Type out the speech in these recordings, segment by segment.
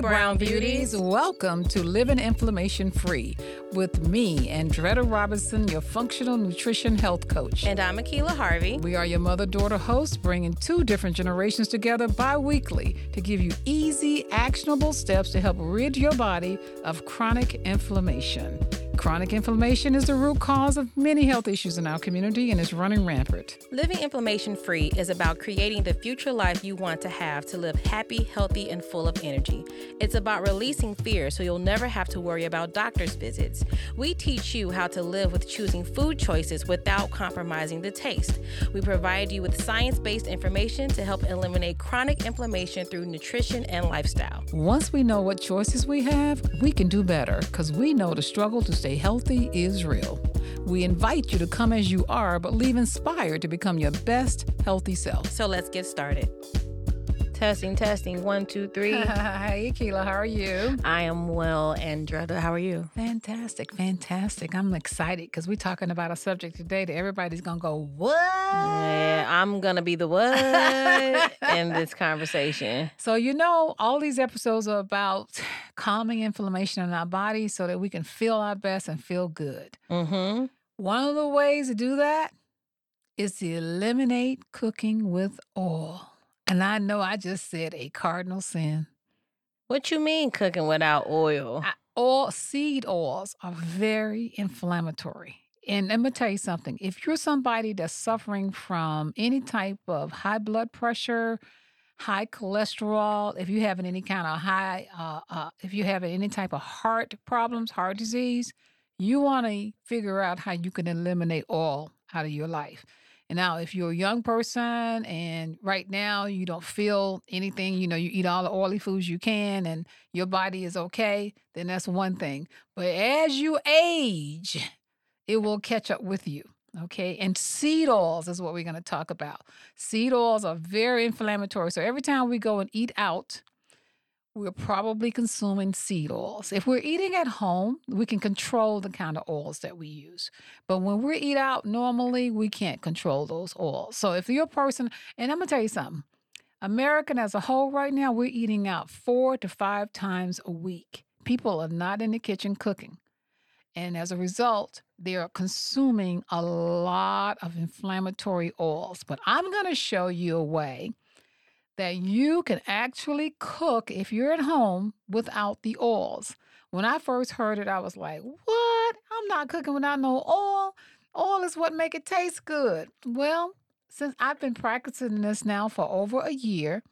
Hey, Brown Beauties. Welcome to Living Inflammation Free with me, Andretta Robinson, your functional nutrition health coach. And I'm Akila Harvey. We are your mother daughter hosts, bringing two different generations together bi weekly to give you easy, actionable steps to help rid your body of chronic inflammation. Chronic inflammation is the root cause of many health issues in our community and is running rampant. Living inflammation free is about creating the future life you want to have to live happy, healthy, and full of energy. It's about releasing fear so you'll never have to worry about doctor's visits. We teach you how to live with choosing food choices without compromising the taste. We provide you with science based information to help eliminate chronic inflammation through nutrition and lifestyle. Once we know what choices we have, we can do better because we know the struggle to stay stay healthy is real. We invite you to come as you are, but leave inspired to become your best healthy self. So let's get started. Testing, testing. One, two, three. Hey, Keela, how are you? I am well. Andretta, how are you? Fantastic, fantastic. I'm excited because we're talking about a subject today that everybody's going to go, What? Yeah, I'm going to be the what in this conversation. So, you know, all these episodes are about calming inflammation in our body so that we can feel our best and feel good. Mm-hmm. One of the ways to do that is to eliminate cooking with oil. And I know I just said a cardinal sin. What you mean cooking without oil? I, oil seed oils are very inflammatory. And let me tell you something. If you're somebody that's suffering from any type of high blood pressure, high cholesterol, if you have any kind of high, uh, uh, if you have any type of heart problems, heart disease, you want to figure out how you can eliminate oil out of your life. And now, if you're a young person and right now you don't feel anything, you know, you eat all the oily foods you can and your body is okay, then that's one thing. But as you age, it will catch up with you. Okay. And seed oils is what we're going to talk about. Seed oils are very inflammatory. So every time we go and eat out, we're probably consuming seed oils. If we're eating at home, we can control the kind of oils that we use. But when we eat out normally, we can't control those oils. So if you're a person, and I'm gonna tell you something, American as a whole right now, we're eating out four to five times a week. People are not in the kitchen cooking. And as a result, they are consuming a lot of inflammatory oils. But I'm going to show you a way that you can actually cook if you're at home without the oils. When I first heard it, I was like, "What? I'm not cooking without no oil. Oil is what make it taste good." Well, since I've been practicing this now for over a year,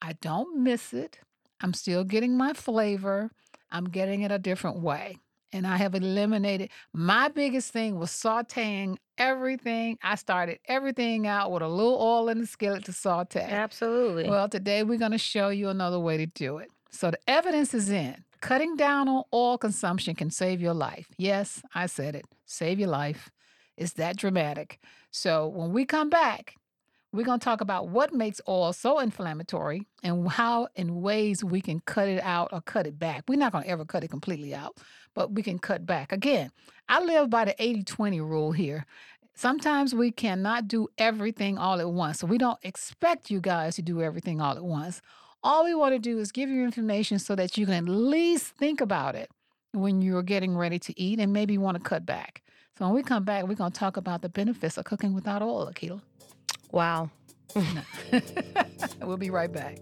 I don't miss it. I'm still getting my flavor. I'm getting it a different way and I have eliminated. My biggest thing was sauteing everything. I started everything out with a little oil in the skillet to saute. Absolutely. Well, today we're going to show you another way to do it. So the evidence is in. Cutting down on oil consumption can save your life. Yes, I said it. Save your life. It's that dramatic. So when we come back, we're going to talk about what makes oil so inflammatory and how, in ways, we can cut it out or cut it back. We're not going to ever cut it completely out, but we can cut back. Again, I live by the 80 20 rule here. Sometimes we cannot do everything all at once. So we don't expect you guys to do everything all at once. All we want to do is give you information so that you can at least think about it when you're getting ready to eat and maybe want to cut back. So when we come back, we're going to talk about the benefits of cooking without oil, Akila. Wow. we'll be right back.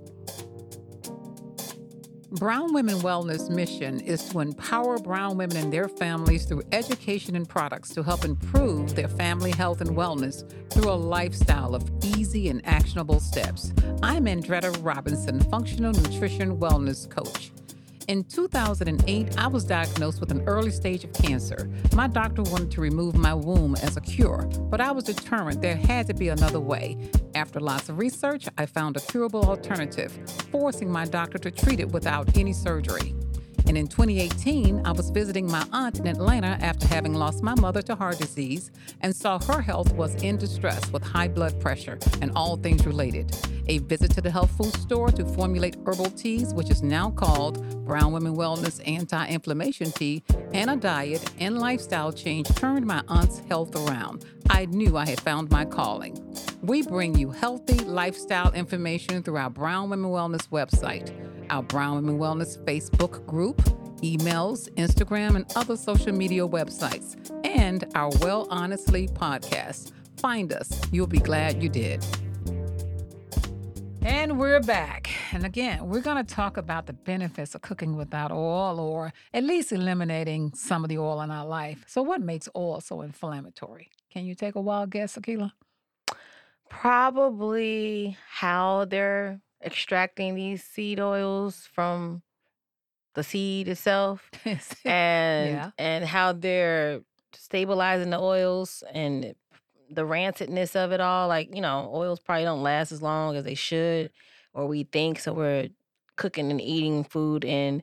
Brown Women Wellness mission is to empower brown women and their families through education and products to help improve their family health and wellness through a lifestyle of easy and actionable steps. I'm Andretta Robinson, functional nutrition wellness coach. In 2008, I was diagnosed with an early stage of cancer. My doctor wanted to remove my womb as a cure, but I was determined there had to be another way. After lots of research, I found a curable alternative, forcing my doctor to treat it without any surgery. And in 2018, I was visiting my aunt in Atlanta after having lost my mother to heart disease and saw her health was in distress with high blood pressure and all things related. A visit to the health food store to formulate herbal teas, which is now called Brown Women Wellness Anti Inflammation Tea, and a diet and lifestyle change turned my aunt's health around. I knew I had found my calling. We bring you healthy lifestyle information through our Brown Women Wellness website our Brown Women Wellness Facebook group, emails, Instagram, and other social media websites, and our Well Honestly podcast. Find us. You'll be glad you did. And we're back. And again, we're going to talk about the benefits of cooking without oil or at least eliminating some of the oil in our life. So, what makes oil so inflammatory? Can you take a wild guess, Akila? Probably how they're extracting these seed oils from the seed itself and yeah. and how they're stabilizing the oils and the rancidness of it all. Like, you know, oils probably don't last as long as they should or we think. So we're cooking and eating food in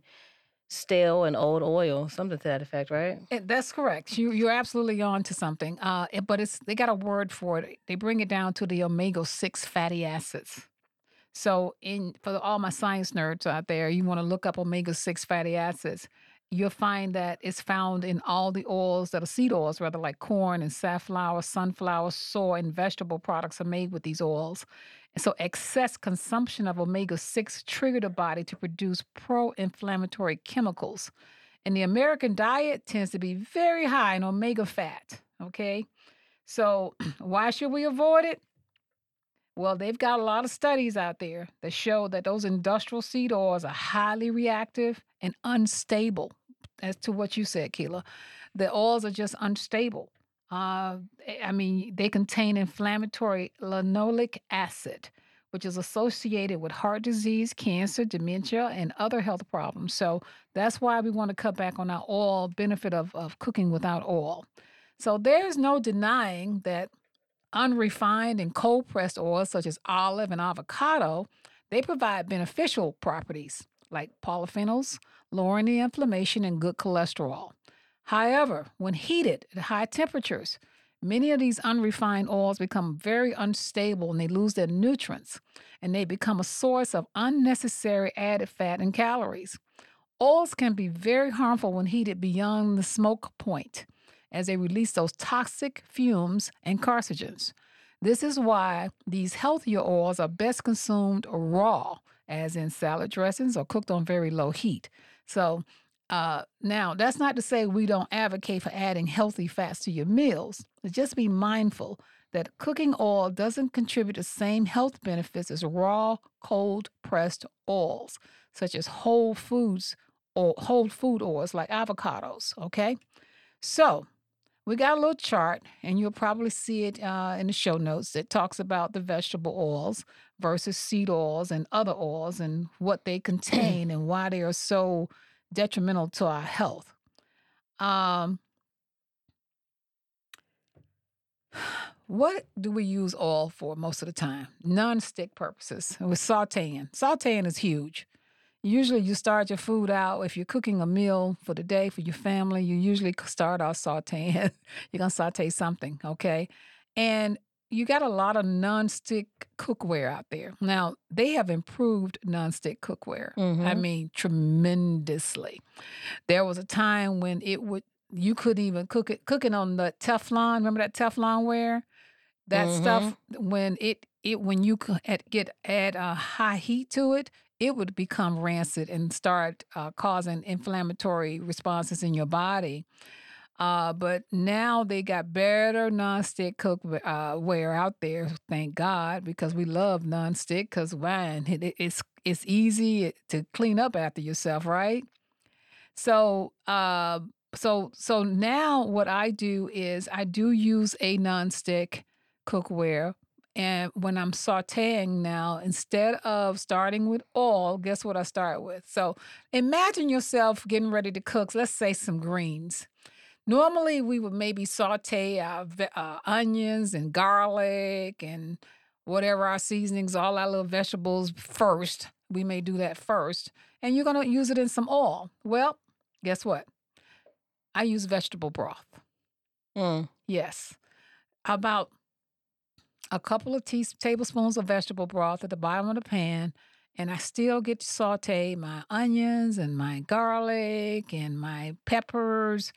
stale and old oil, something to that effect, right? Eh, That's correct. You you're absolutely on to something. Uh, it- but it's they got a word for it. They bring it down to the omega six fatty acids. So, in for the, all my science nerds out there, you want to look up omega six fatty acids. You'll find that it's found in all the oils that are seed oils, rather like corn and safflower, sunflower, soy, and vegetable products are made with these oils. So, excess consumption of omega six trigger the body to produce pro-inflammatory chemicals. And the American diet tends to be very high in omega fat. Okay. So, why should we avoid it? Well, they've got a lot of studies out there that show that those industrial seed oils are highly reactive and unstable. As to what you said, Keela, the oils are just unstable. Uh, eh, I mean, they contain inflammatory linoleic acid, which is associated with heart disease, cancer, dementia, and other health problems. So that's why we want to cut back on our oil benefit of, of cooking without oil. So there's no denying that unrefined and cold pressed oils such as olive and avocado, they provide beneficial properties like polyphenols, lowering the inflammation and good cholesterol. However, when heated at high temperatures, many of these unrefined oils become very unstable and they lose their nutrients and they become a source of unnecessary added fat and calories. Oils can be very harmful when heated beyond the smoke point as they release those toxic fumes and carcinogens. This is why these healthier oils are best consumed raw, as in salad dressings or cooked on very low heat. So, uh, now that's not to say we don't advocate for adding healthy fats to your meals. Just be mindful that cooking oil doesn't contribute the same health benefits as raw, cold pressed oils, such as whole foods or whole food oils like avocados. Okay, so we got a little chart, and you'll probably see it uh, in the show notes that talks about the vegetable oils versus seed oils and other oils and what they contain and why they are so detrimental to our health. Um, what do we use oil for most of the time? Non-stick purposes. With sauteing. Sauteing is huge. Usually, you start your food out if you're cooking a meal for the day for your family. You usually start out sauteing. you're gonna saute something, okay? And you got a lot of non-stick cookware out there. Now they have improved non-stick cookware. I Mm-hmm. mean, tremendously. There was a time when it would you couldn't even cook it cooking on the Teflon. Remember that Teflon ware? That Mm-hmm. stuff when it it when you get add a high heat to it, it would become rancid and start uh, causing inflammatory responses in your body. Uh, but now they got better nonstick cookware uh, out there. Thank God, because we love nonstick. Because man, it, it- it's it's easy to clean up after yourself, right? So, uh, so so now what I do is I do use a nonstick cookware, and when I'm sautéing now, instead of starting with oil, guess what I start with? So imagine yourself getting ready to cook. Let's say some greens. Normally, we would maybe saute our ve- uh, onions and garlic and whatever our seasonings, all our little vegetables first. We may do that first, and you're gonna use it in some oil. Well, guess what? I use vegetable broth. Mm. Yes, about a couple of tea- tablespoons of vegetable broth at the bottom of the pan, and I still get to saute my onions and my garlic and my peppers,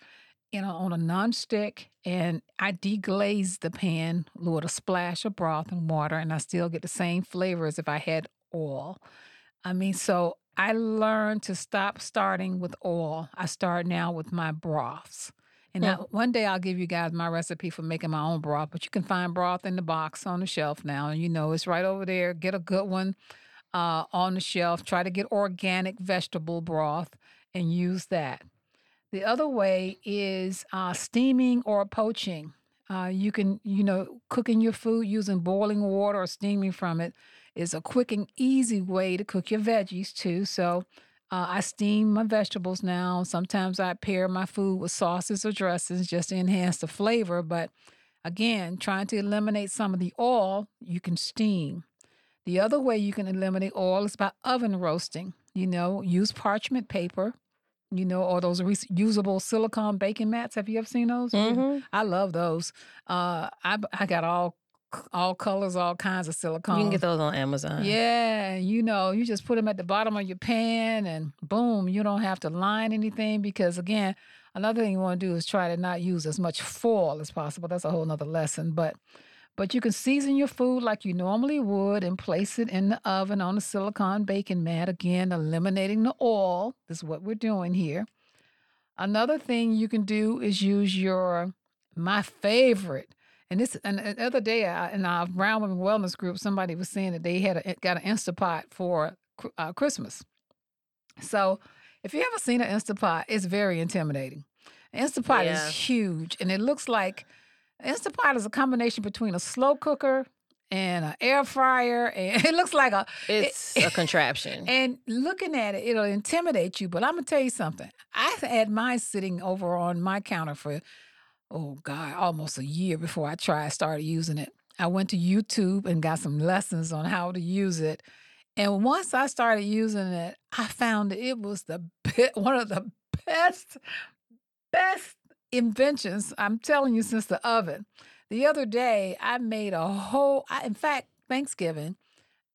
you know, on a nonstick, and I deglaze the pan with a splash of broth and water, and I still get the same flavor as if I had oil. I mean, so I learned to stop starting with oil. I start now with my broths. And. I, one day I'll give you guys my recipe for making my own broth, but you can find broth in the box on the shelf now. And you know, it's right over there. Get a good one uh, on the shelf. Try to get organic vegetable broth and use that. The other way is uh, steaming or poaching. Uh, you can, you know, cooking your food using boiling water or steaming from it is a quick and easy way to cook your veggies too. So uh, I steam my vegetables now. Sometimes I pair my food with sauces or dressings just to enhance the flavor. But again, trying to eliminate some of the oil, you can steam. The other way you can eliminate oil is by oven roasting. You know, use parchment paper, you know, or those reusable silicone baking mats. Have you ever seen those? Mhm. I love those. Uh, I I got all all colors, all kinds of silicone. You can get those on Amazon. Yeah, you know, you just put them at the bottom of your pan and boom, you don't have to line anything because again, another thing you want to do is try to not use as much foil as possible. That's a whole nother lesson. But but you can season your food like you normally would and place it in the oven on a silicone baking mat. Again, eliminating the oil. This is what we're doing here. Another thing you can do is use your my favorite. And this and the other day I, in our Brown Women Wellness group, somebody was saying that they had a, got an Instapot for uh, Christmas. So if you ever seen an Instapot, it's very intimidating. Instapot Yeah. is huge, and it looks like Instapot is a combination between a slow cooker and an air fryer, and it looks like a It's a contraption. and looking at it, it'll intimidate you. But I'm gonna tell you something. I had mine sitting over on my counter for, oh God, almost a year before I tried started using it. I went to YouTube and got some lessons on how to use it. And once I started using it, I found it was the be- one of the best, best inventions. I'm telling you, since the oven. The other day, I made a whole. I, in fact, Thanksgiving,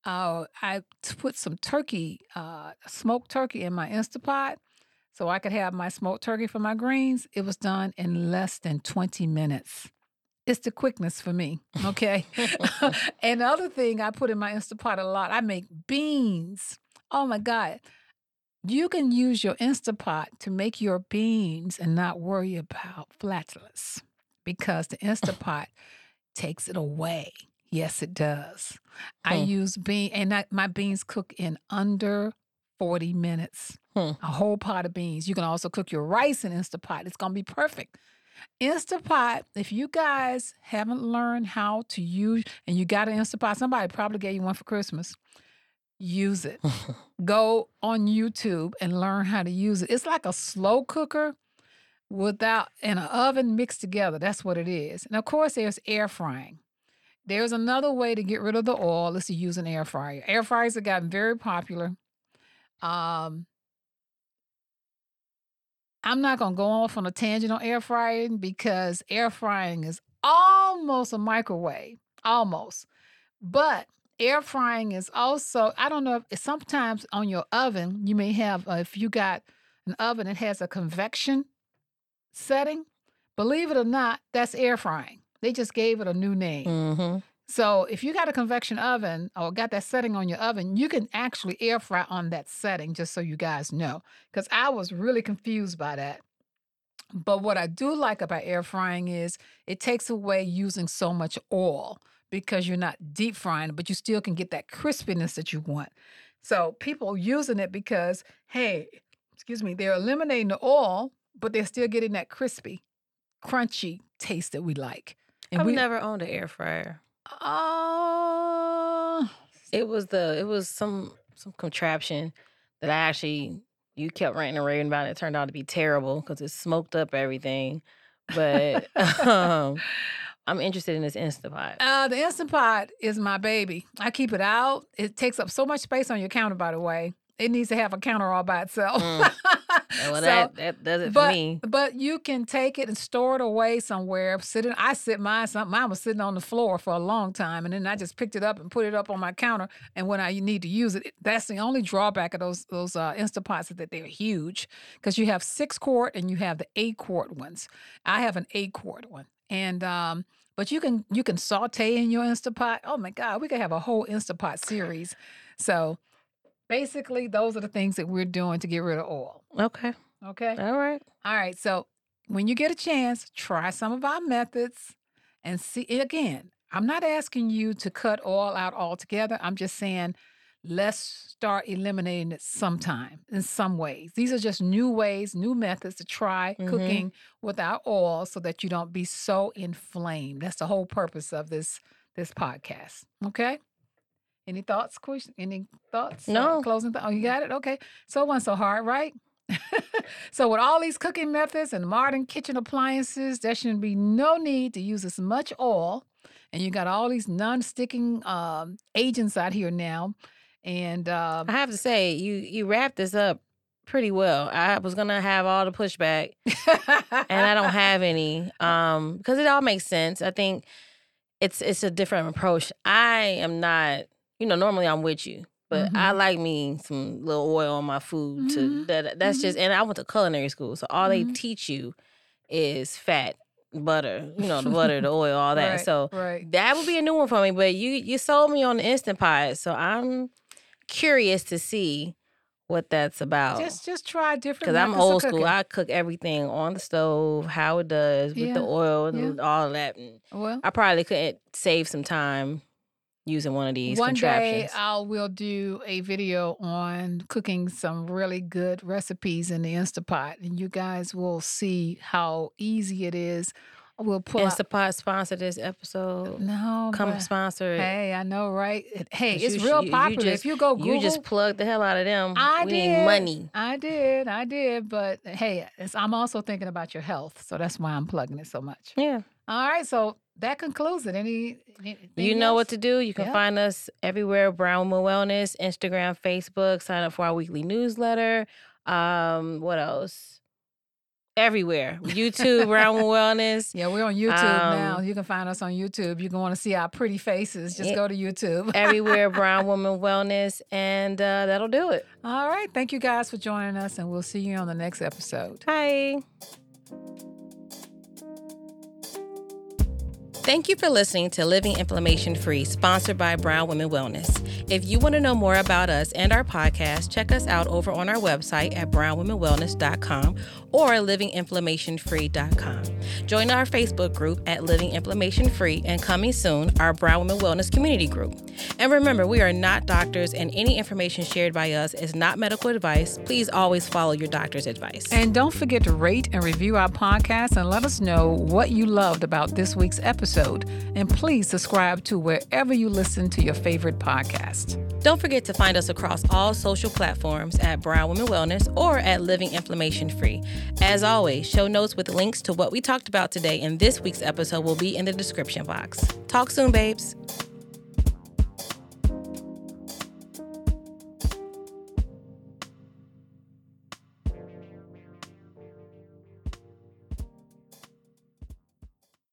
uh, I put some turkey, uh, smoked turkey in my Instapot so I could have my smoked turkey for my greens. It was done in less than 20 minutes. It's the quickness for me, okay? and the other thing I put in my Instapot a lot, I make beans. Oh my God. You can use your Instapot to make your beans and not worry about flatulence because the Instapot takes it away. Yes, it does. I Hmm. use bean and I, my beans cook in under 40 minutes. Hmm. A whole pot of beans. You can also cook your rice in Instapot. It's going to be perfect. Instapot, if you guys haven't learned how to use and you got an Instapot, somebody probably gave you one for Christmas. Use it. Go on YouTube and learn how to use it. It's like a slow cooker without in an oven mixed together. That's what it is. And of course, there's air frying. There's another way to get rid of the oil is to use an air fryer. Air fryers have gotten very popular. Um, I'm not gonna go off on a tangent on air frying because air frying is almost a microwave, almost. But air frying is also I don't know if sometimes on your oven you may have uh, if you got an oven that has a convection setting. Believe it or not, that's air frying. They just gave it a new name. hmm So if you got a convection oven or got that setting on your oven, you can actually air fry on that setting, just so you guys know. Because I was really confused by that. But what I do like about air frying is it takes away using so much oil because you're not deep frying, but you still can get that crispiness that you want. So people using it because, hey, excuse me, they're eliminating the oil, but they're still getting that crispy, crunchy taste that we like. And I've we never owned an air fryer. uh, It was the it was some some contraption that I actually you kept ranting and raving about. It turned out to be terrible because it smoked up everything. But um, I'm interested in this Instapot. Uh, the Instant Pot is my baby. I keep it out. It takes up so much space on your counter, by the way. It needs to have a counter all by itself. Mm. Well, So, that that does it for but, me. But you can take it and store it away somewhere. Sitting, I sit mine. Some, mine was sitting on the floor for a long time, and then I just picked it up and put it up on my counter. And when I need to use it, that's the only drawback of those those uh, Instapots is that they're huge because you have six quart and you have the eight quart ones. I have an eight quart one, and um, but you can you can saute in your Instapot. Oh my God, we could have a whole Instapot series. So Basically, those are the things that we're doing to get rid of oil. Okay. Okay. All right. All right. So when you get a chance, try some of our methods and see again. I'm not asking you to cut oil out altogether. I'm just saying let's start eliminating it sometime in some ways. These are just new ways, new methods to try Mhm. cooking without oil so that you don't be so inflamed. That's the whole purpose of this this podcast. Okay? Any thoughts, question? Any thoughts? uh, No. closing thought. Oh, you got it? Okay. So it wasn't so hard, right? so with all these cooking methods and modern kitchen appliances, there shouldn't be no need to use as much oil. And you got all these non-sticking um, agents out here now. And um, I have to say, you you wrapped this up pretty well. I was gonna have all the pushback, and I don't have any, um, because it all makes sense. I think it's it's a different approach. I am not, you know, normally I'm with you, but I like me some little oil on my food. To Mhm. that that's just, and I went to culinary school, so all they Mhm. teach you is fat, butter, you know, the butter, the oil, all that. Right, So right. that would be a new one for me. But you you sold me on the instant pot, so I'm curious to see what that's about. Just just try different. Because I'm old school. I cook everything on the stove, how it does, with the oil and all that. And well, I probably couldn't save some time using one of these one day contraptions. I will do a video on cooking some really good recipes in the Instapot, and you guys will see how easy it is. We'll pull out. Instapot sponsor this episode. No, Come sponsor it. Hey, I know, right? Hey, it's you real you- you popular. just- if you go Google, You just plug the hell out of them. I we did. need money. I did, I did, but hey, it's, I'm also thinking about your health, so that's why I'm plugging it so much. Yeah. All right, so that concludes it. Any, You know what to do. You can Yeah. find us everywhere Brown Woman Wellness, Instagram, Facebook. Sign up for our weekly newsletter. Um, what else? Everywhere. YouTube, Brown Woman Wellness. Yeah, we're on YouTube now. Um, You can find us on YouTube. You can want to see our pretty faces. Just Yeah. go to YouTube. Everywhere Brown Woman Wellness. And uh, that'll do it. All right, thank you guys for joining us, and we'll see you on the next episode. Bye. Thank you for listening to Living Inflammation Free, sponsored by Brown Women Wellness. If you want to know more about us and our podcast, check us out over on our website at brownwomenwellness.com or livinginflammationfree.com. Join our Facebook group at Living Inflammation Free and coming soon, our Brown Women Wellness community group. And remember, we are not doctors and any information shared by us is not medical advice. Please always follow your doctor's advice. And don't forget to rate and review our podcast and let us know what you loved about this week's episode. And please subscribe to wherever you listen to your favorite podcast. Don't forget to find us across all social platforms at Brown Women Wellness or at Living Inflammation Free. As always, show notes with links to what we talked about today in this week's episode will be in the description box. Talk soon, babes.